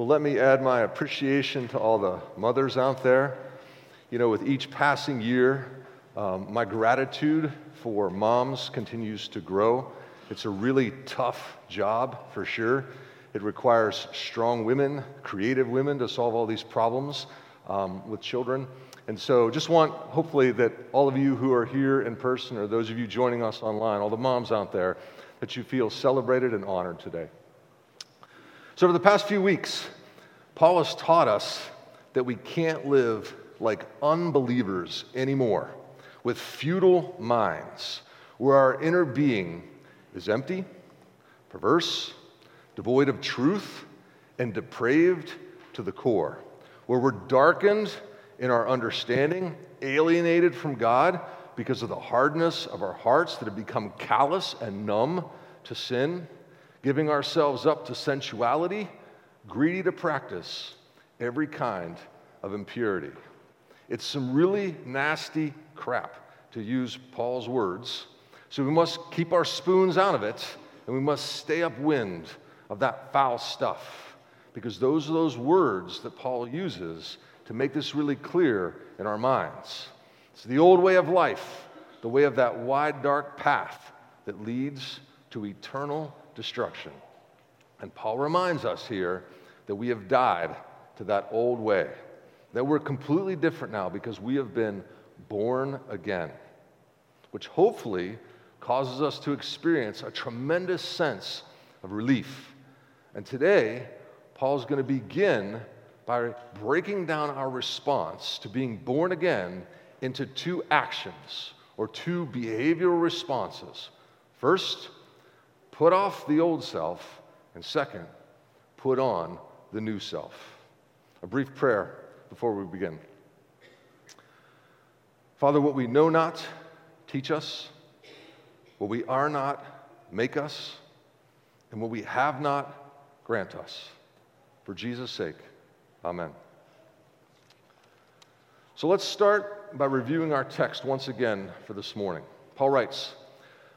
Well, let me add my appreciation to all the mothers out there. You know, with each passing year, um, my gratitude for moms continues to grow. It's a really tough job for sure. It requires strong women, creative women to solve all these problems um, with children. And so, just want, hopefully, that all of you who are here in person or those of you joining us online, all the moms out there, that you feel celebrated and honored today. So, over the past few weeks, Paul has taught us that we can't live like unbelievers anymore with futile minds, where our inner being is empty, perverse, devoid of truth, and depraved to the core, where we're darkened in our understanding, alienated from God because of the hardness of our hearts that have become callous and numb to sin, giving ourselves up to sensuality, greedy to practice every kind of impurity. It's some really nasty crap, to use Paul's words. So we must keep our spoons out of it, and we must stay upwind of that foul stuff, because those are those words that Paul uses to make this really clear in our minds. It's the old way of life, the way of that wide, dark path that leads to eternal destruction. And Paul reminds us here that we have died to that old way, that we're completely different now because we have been born again, which hopefully causes us to experience a tremendous sense of relief. And today, Paul's going to begin by breaking down our response to being born again into two actions or two behavioral responses. First, put off the old self, and second, put on the new self. A brief prayer before we begin. Father, what we know not, teach us. What we are not, make us. And what we have not, grant us. For Jesus' sake, amen. So let's start by reviewing our text once again for this morning. Paul writes,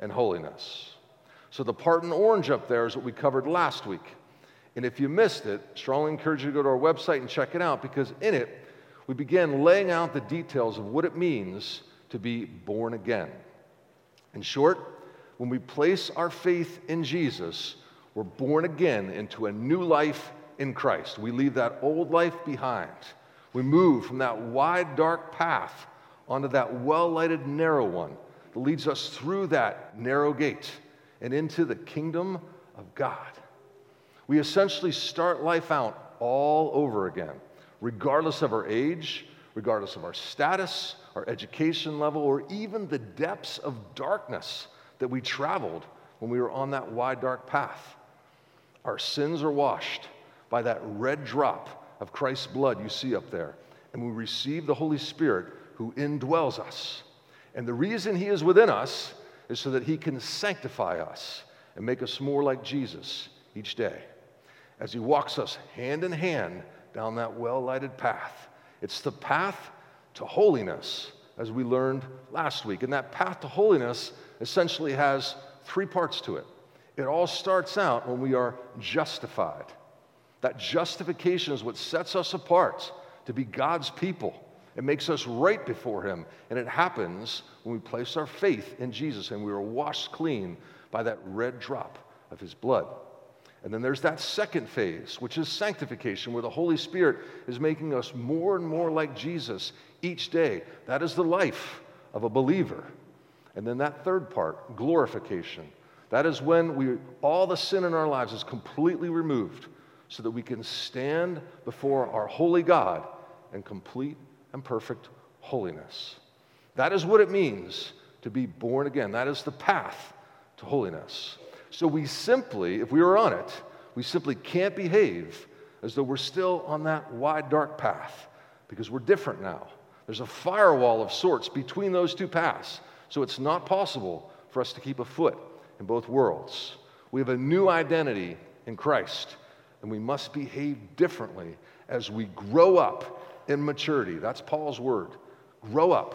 and holiness. So, the part in orange up there is what we covered last week. And if you missed it, strongly encourage you to go to our website and check it out because in it, we began laying out the details of what it means to be born again. In short, when we place our faith in Jesus, we're born again into a new life in Christ. We leave that old life behind. We move from that wide, dark path onto that well lighted, narrow one leads us through that narrow gate and into the kingdom of God. We essentially start life out all over again, regardless of our age, regardless of our status, our education level, or even the depths of darkness that we traveled when we were on that wide, dark path. Our sins are washed by that red drop of Christ's blood you see up there. And we receive the Holy Spirit who indwells us. And the reason He is within us is so that He can sanctify us and make us more like Jesus each day as He walks us hand in hand down that well lighted path. It's the path to holiness, as we learned last week. And that path to holiness essentially has three parts to it. It all starts out when we are justified. That justification is what sets us apart to be God's people. It makes us right before Him. And it happens when we place our faith in Jesus and we are washed clean by that red drop of His blood. And then there's that second phase, which is sanctification, where the Holy Spirit is making us more and more like Jesus each day. That is the life of a believer. And then that third part, glorification, that is when we, all the sin in our lives is completely removed so that we can stand before our holy God in complete and perfect holiness. That is what it means to be born again. That is the path to holiness. So we simply, if we are on it, we simply can't behave as though we're still on that wide, dark path because we're different now. There's a firewall of sorts between those two paths, so it's not possible for us to keep a foot in both worlds. We have a new identity in Christ, and we must behave differently as we grow up in maturity. That's Paul's word. Grow up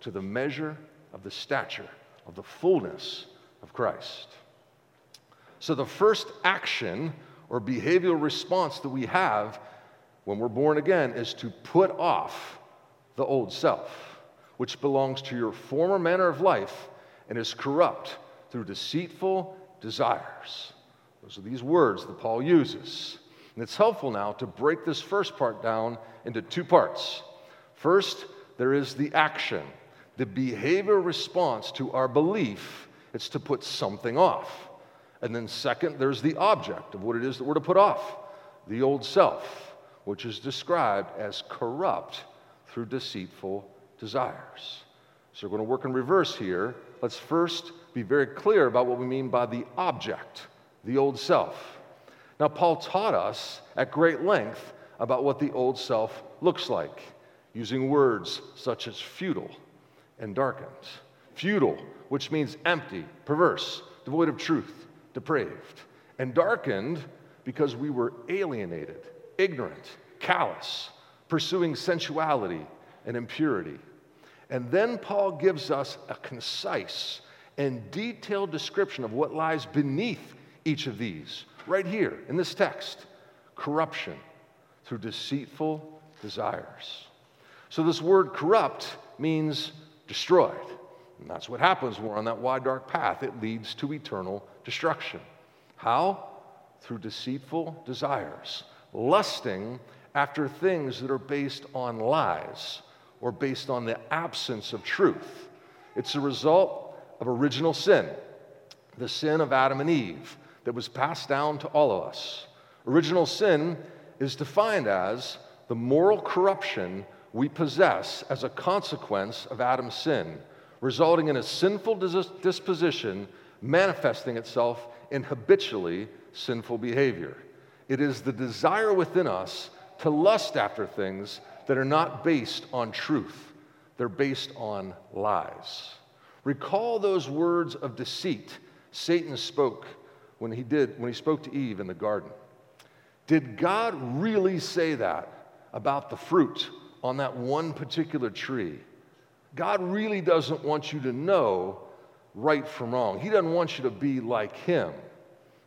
to the measure of the stature of the fullness of Christ. So, the first action or behavioral response that we have when we're born again is to put off the old self, which belongs to your former manner of life and is corrupt through deceitful desires. Those are these words that Paul uses. And it's helpful now to break this first part down into two parts. First, there is the action, the behavior response to our belief. It's to put something off. And then, second, there's the object of what it is that we're to put off the old self, which is described as corrupt through deceitful desires. So, we're going to work in reverse here. Let's first be very clear about what we mean by the object, the old self. Now, Paul taught us at great length about what the old self looks like, using words such as futile and darkened. Futile, which means empty, perverse, devoid of truth depraved, and darkened because we were alienated, ignorant, callous, pursuing sensuality and impurity. And then Paul gives us a concise and detailed description of what lies beneath each of these, right here in this text corruption through deceitful desires. So, this word corrupt means destroyed. And that's what happens when we're on that wide, dark path. It leads to eternal destruction. How? Through deceitful desires, lusting after things that are based on lies or based on the absence of truth. It's a result of original sin, the sin of Adam and Eve that was passed down to all of us. Original sin is defined as the moral corruption we possess as a consequence of Adam's sin resulting in a sinful disposition manifesting itself in habitually sinful behavior. It is the desire within us to lust after things that are not based on truth, they're based on lies. Recall those words of deceit Satan spoke when he did when he spoke to Eve in the garden. Did God really say that about the fruit on that one particular tree? God really doesn't want you to know right from wrong. He doesn't want you to be like Him.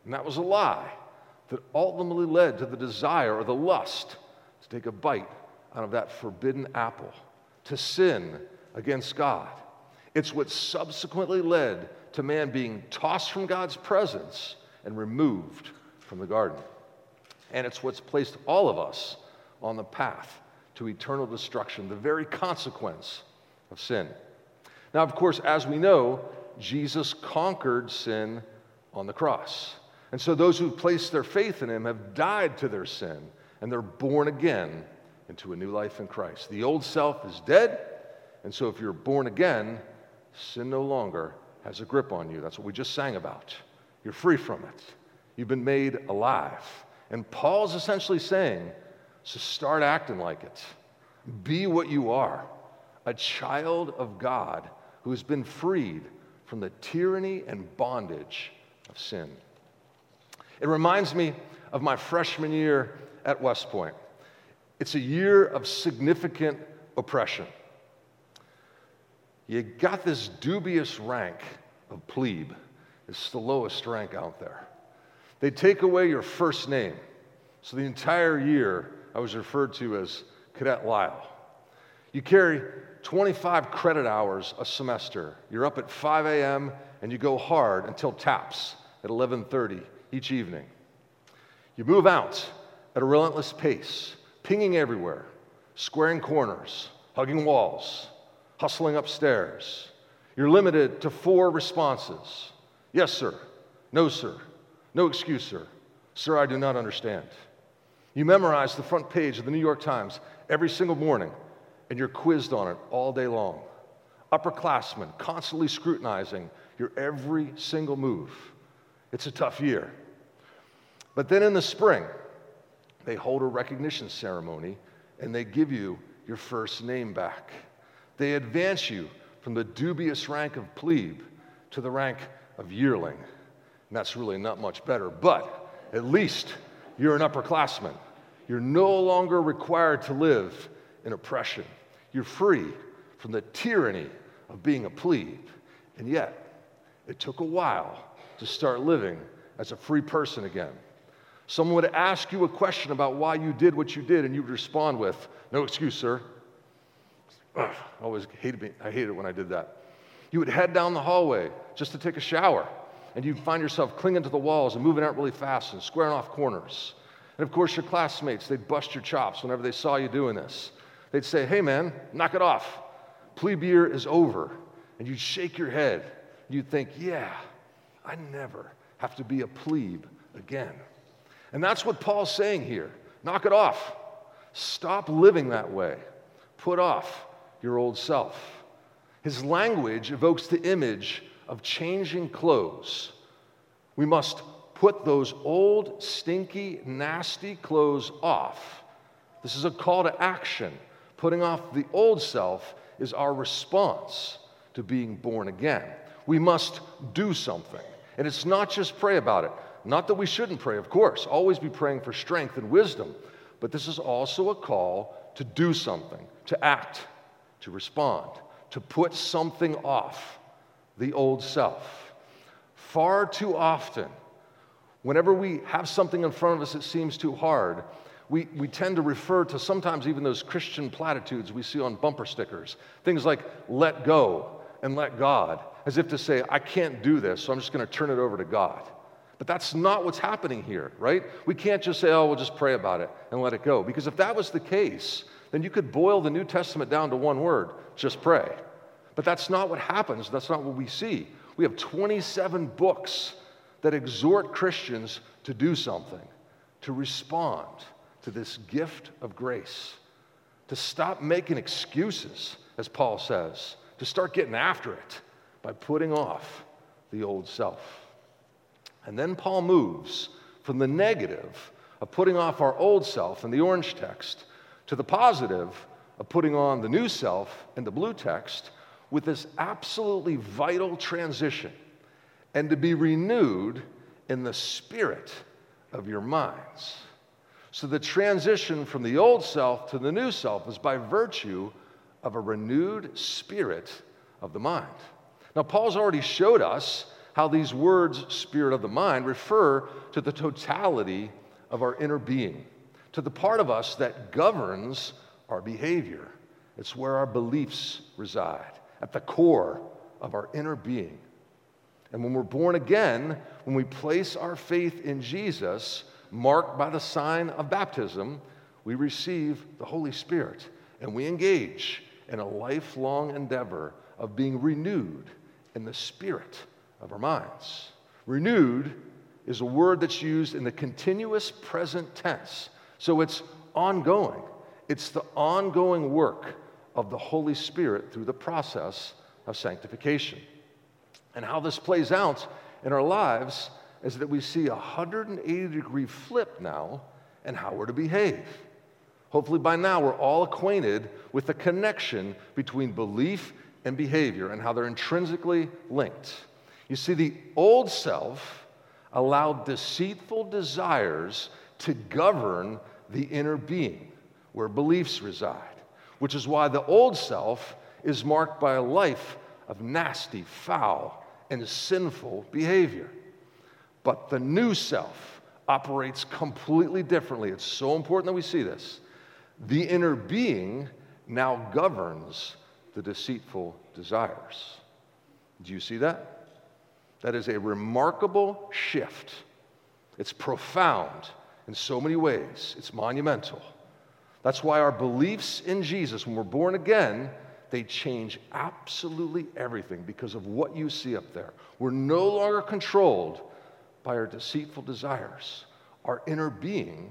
And that was a lie that ultimately led to the desire or the lust to take a bite out of that forbidden apple, to sin against God. It's what subsequently led to man being tossed from God's presence and removed from the garden. And it's what's placed all of us on the path to eternal destruction, the very consequence of sin. Now, of course, as we know, Jesus conquered sin on the cross. And so those who place their faith in him have died to their sin and they're born again into a new life in Christ. The old self is dead, and so if you're born again, sin no longer has a grip on you. That's what we just sang about. You're free from it. You've been made alive. And Paul's essentially saying, so start acting like it. Be what you are a child of God who has been freed from the tyranny and bondage of sin. It reminds me of my freshman year at West Point. It's a year of significant oppression. You got this dubious rank of plebe. It's the lowest rank out there. They take away your first name. So the entire year, I was referred to as Cadet Lyle. You carry 25 credit hours a semester. You're up at 5 a.m. and you go hard until taps at 11:30 each evening. You move out at a relentless pace, pinging everywhere, squaring corners, hugging walls, hustling upstairs. You're limited to four responses. Yes, sir. No, sir. No excuse, sir. Sir, I do not understand. You memorize the front page of the New York Times every single morning and you're quizzed on it all day long. Upperclassmen constantly scrutinizing your every single move. It's a tough year. But then in the spring, they hold a recognition ceremony and they give you your first name back. They advance you from the dubious rank of plebe to the rank of yearling. And that's really not much better, but at least you're an upperclassman. You're no longer required to live in oppression. You're free from the tyranny of being a plebe. And yet, it took a while to start living as a free person again. Someone would ask you a question about why you did what you did, and you'd respond with, No excuse, sir. Ugh, I always hated me. I hated it when I did that. You would head down the hallway just to take a shower, and you'd find yourself clinging to the walls and moving out really fast and squaring off corners. And of course, your classmates, they'd bust your chops whenever they saw you doing this. They'd say, Hey, man, knock it off. Plebe year is over. And you'd shake your head. You'd think, Yeah, I never have to be a plebe again. And that's what Paul's saying here. Knock it off. Stop living that way. Put off your old self. His language evokes the image of changing clothes. We must put those old, stinky, nasty clothes off. This is a call to action. Putting off the old self is our response to being born again. We must do something. And it's not just pray about it. Not that we shouldn't pray, of course, always be praying for strength and wisdom, but this is also a call to do something, to act, to respond, to put something off the old self. Far too often, whenever we have something in front of us that seems too hard, we, we tend to refer to sometimes even those Christian platitudes we see on bumper stickers. Things like let go and let God, as if to say, I can't do this, so I'm just going to turn it over to God. But that's not what's happening here, right? We can't just say, oh, we'll just pray about it and let it go. Because if that was the case, then you could boil the New Testament down to one word just pray. But that's not what happens. That's not what we see. We have 27 books that exhort Christians to do something, to respond to this gift of grace, to stop making excuses, as Paul says, to start getting after it by putting off the old self. And then Paul moves from the negative of putting off our old self in the orange text to the positive of putting on the new self in the blue text with this absolutely vital transition and to be renewed in the spirit of your minds. So the transition from the old self to the new self is by virtue of a renewed spirit of the mind. Now, Paul's already showed us how these words, spirit of the mind, refer to the totality of our inner being, to the part of us that governs our behavior. It's where our beliefs reside, at the core of our inner being. And when we're born again, when we place our faith in Jesus, marked by the sign of baptism, we receive the Holy Spirit and we engage in a lifelong endeavor of being renewed in the spirit of our minds. Renewed is a word that's used in the continuous present tense. So it's ongoing. It's the ongoing work of the Holy Spirit through the process of sanctification. And how this plays out in our lives is that we see a 180 degree flip now and how we're to behave. Hopefully, by now, we're all acquainted with the connection between belief and behavior and how they're intrinsically linked. You see, the old self allowed deceitful desires to govern the inner being where beliefs reside, which is why the old self is marked by a life of nasty, foul, and sinful behavior. But the new self operates completely differently. It's so important that we see this. The inner being now governs the deceitful desires. Do you see that? That is a remarkable shift. It's profound in so many ways, it's monumental. That's why our beliefs in Jesus, when we're born again, they change absolutely everything because of what you see up there. We're no longer controlled by our deceitful desires. Our inner being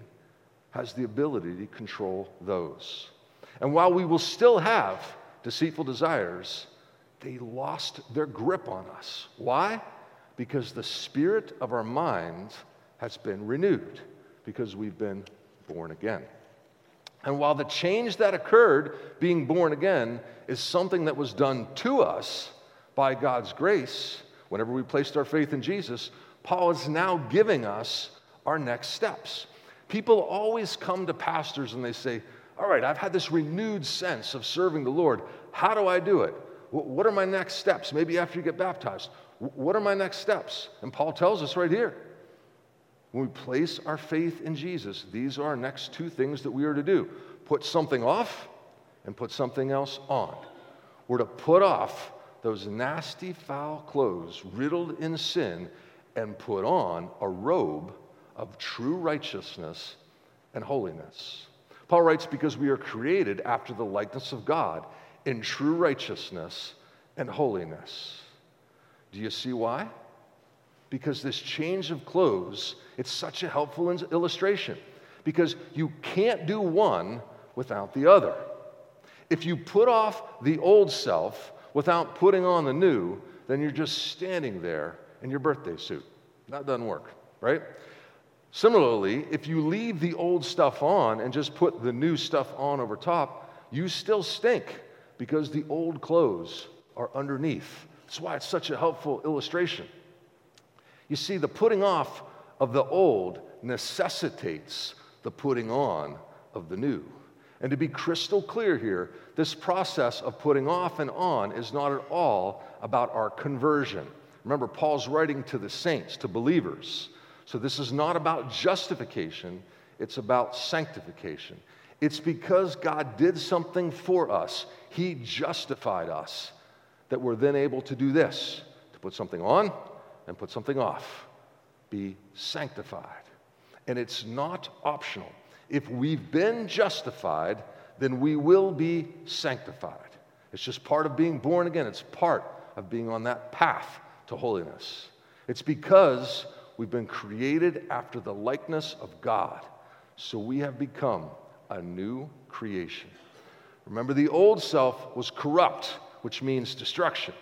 has the ability to control those. And while we will still have deceitful desires, they lost their grip on us. Why? because the spirit of our minds has been renewed, because we've been born again. And while the change that occurred, being born again, is something that was done to us by God's grace, whenever we placed our faith in Jesus, Paul is now giving us our next steps. People always come to pastors and they say, All right, I've had this renewed sense of serving the Lord. How do I do it? What are my next steps? Maybe after you get baptized. What are my next steps? And Paul tells us right here when we place our faith in Jesus, these are our next two things that we are to do put something off and put something else on. We're to put off those nasty, foul clothes riddled in sin and put on a robe of true righteousness and holiness. Paul writes, because we are created after the likeness of God in true righteousness and holiness. Do you see why? Because this change of clothes, it's such a helpful illustration. Because you can't do one without the other. If you put off the old self without putting on the new, then you're just standing there in your birthday suit. That doesn't work, right? Similarly, if you leave the old stuff on and just put the new stuff on over top, you still stink because the old clothes are underneath. That's why it's such a helpful illustration. You see, the putting off of the old necessitates the putting on of the new. And to be crystal clear here, this process of putting off and on is not at all about our conversion. Remember, Paul's writing to the saints, to believers. So this is not about justification, it's about sanctification. It's because God did something for us, He justified us, that we're then able to do this to put something on and put something off, be sanctified. And it's not optional. If we've been justified, then we will be sanctified. It's just part of being born again, it's part of being on that path to holiness. It's because we've been created after the likeness of God, so we have become a new creation. Remember, the old self was corrupt, which means destruction,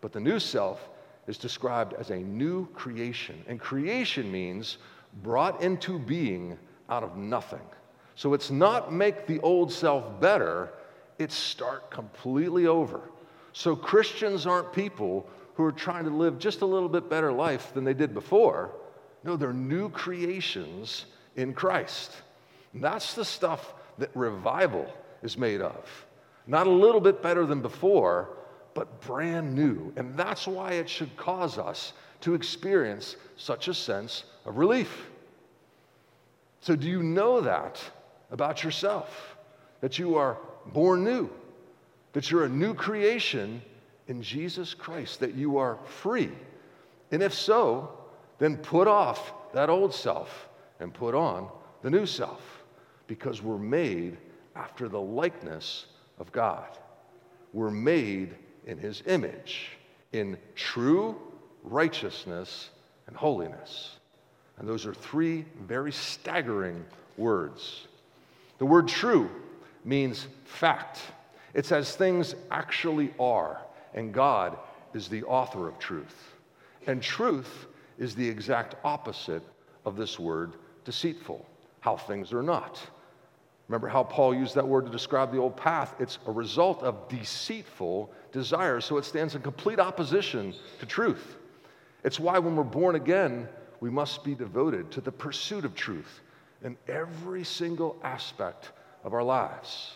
but the new self is described as a new creation. And creation means brought into being out of nothing. So it's not make the old self better, it's start completely over. So Christians aren't people who are trying to live just a little bit better life than they did before. No, they're new creations in Christ. And that's the stuff that revival is made of. Not a little bit better than before, but brand new. And that's why it should cause us to experience such a sense of relief. So, do you know that about yourself? That you are born new, that you're a new creation in Jesus Christ, that you are free. And if so, then put off that old self and put on the new self because we're made after the likeness of God. We're made in his image in true righteousness and holiness. And those are three very staggering words. The word true means fact, it's as things actually are and God is the author of truth. And truth is the exact opposite of this word deceitful, how things are not. Remember how Paul used that word to describe the old path? It's a result of deceitful desires, so it stands in complete opposition to truth. It's why when we're born again, we must be devoted to the pursuit of truth in every single aspect of our lives.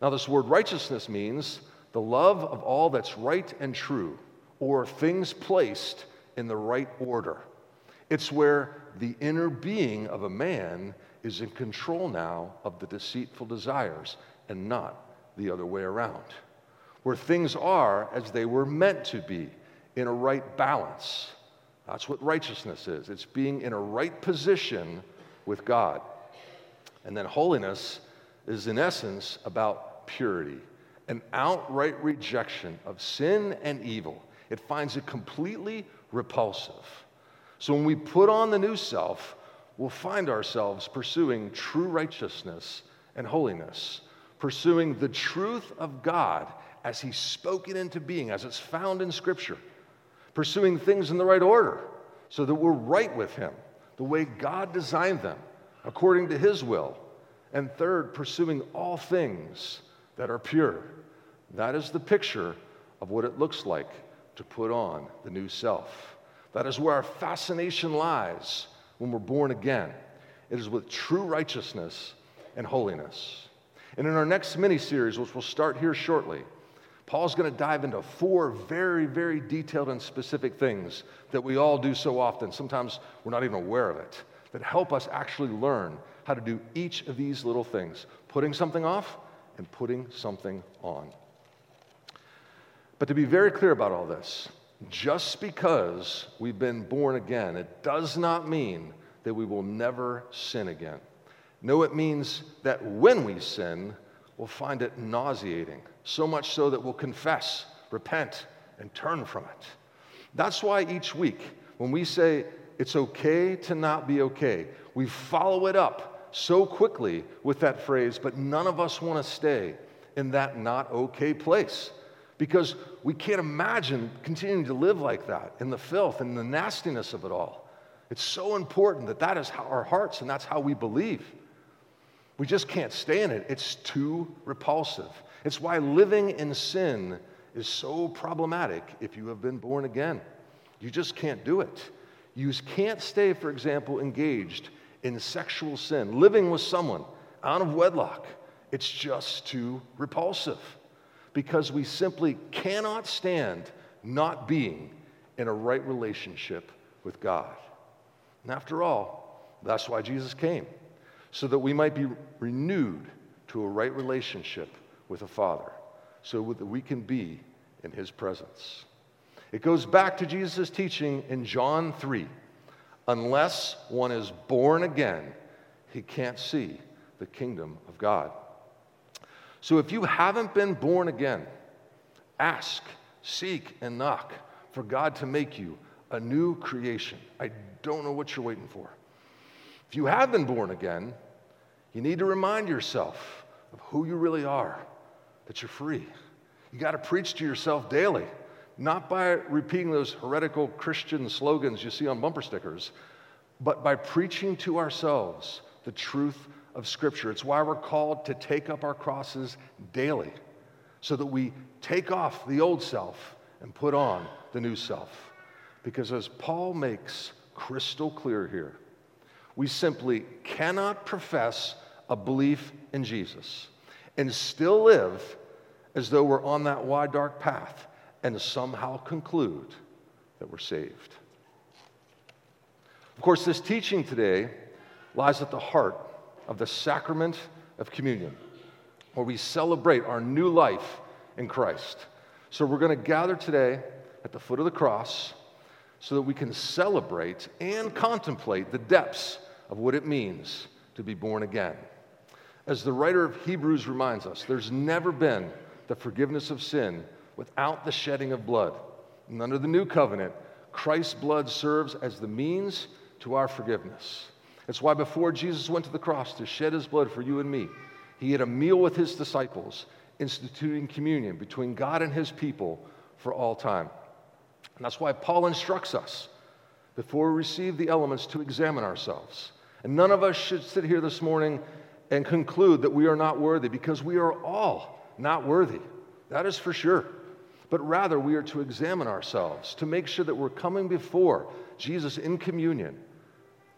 Now, this word righteousness means the love of all that's right and true, or things placed in the right order. It's where the inner being of a man is in control now of the deceitful desires and not the other way around. Where things are as they were meant to be, in a right balance. That's what righteousness is it's being in a right position with God. And then holiness is, in essence, about purity an outright rejection of sin and evil. It finds it completely repulsive. So when we put on the new self, we'll find ourselves pursuing true righteousness and holiness, pursuing the truth of God as He's spoken into being, as it's found in Scripture, pursuing things in the right order so that we're right with Him, the way God designed them. according to his will. And third, pursuing all things that are pure. That is the picture of what it looks like to put on the new self. That is where our fascination lies when we're born again. It is with true righteousness and holiness. And in our next mini series, which we'll start here shortly, Paul's going to dive into four very, very detailed and specific things that we all do so often. Sometimes we're not even aware of it, that help us actually learn how to do each of these little things putting something off and putting something on. But to be very clear about all this, just because we've been born again, it does not mean that we will never sin again. No, it means that when we sin, we'll find it nauseating, so much so that we'll confess, repent, and turn from it. That's why each week, when we say it's okay to not be okay, we follow it up so quickly with that phrase, but none of us want to stay in that not okay place because we can't imagine continuing to live like that in the filth and the nastiness of it all. It's so important that that is our hearts and that's how we believe. We just can't stay in it. It's too repulsive. It's why living in sin is so problematic if you have been born again. You just can't do it. You can't stay, for example, engaged in sexual sin, living with someone out of wedlock. It's just too repulsive because we simply cannot stand not being in a right relationship with God. And after all, that's why Jesus came, so that we might be renewed to a right relationship with the Father, so that we can be in His presence. It goes back to Jesus' teaching in John 3 unless one is born again, he can't see the kingdom of God. So if you haven't been born again, ask, seek, and knock for God to make you a new creation. I don't know what you're waiting for. If you have been born again, you need to remind yourself of who you really are, that you're free. You got to preach to yourself daily, not by repeating those heretical Christian slogans you see on bumper stickers, but by preaching to ourselves the truth of Scripture. It's why we're called to take up our crosses daily so that we take off the old self and put on the new self. Because as Paul makes crystal clear here, we simply cannot profess a belief in Jesus and still live as though we're on that wide, dark path and somehow conclude that we're saved. Of course, this teaching today lies at the heart of the sacrament of communion, where we celebrate our new life in Christ. So we're going to gather today at the foot of the cross so that we can celebrate and contemplate the depths of what it means to be born again. As the writer of Hebrews reminds us, there's never been the forgiveness of sin without the shedding of blood. And under the new covenant, Christ's blood serves as the means to our forgiveness. It's why before Jesus went to the cross to shed his blood for you and me, he had a meal with his disciples, instituting communion between God and his people for all time. And that's why Paul instructs us before we receive the elements to examine ourselves. And none of us should sit here this morning and conclude that we are not worthy because we are all not worthy. That is for sure. But rather, we are to examine ourselves to make sure that we're coming before Jesus in communion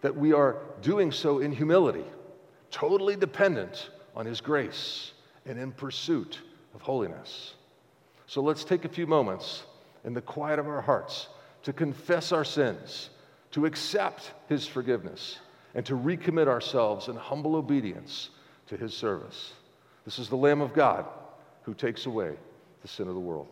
that we are doing so in humility, totally dependent on His grace and in pursuit of holiness. So let's take a few moments in the quiet of our hearts to confess our sins, to accept His forgiveness, and to recommit ourselves in humble obedience to His service. This is the Lamb of God who takes away the sin of the world.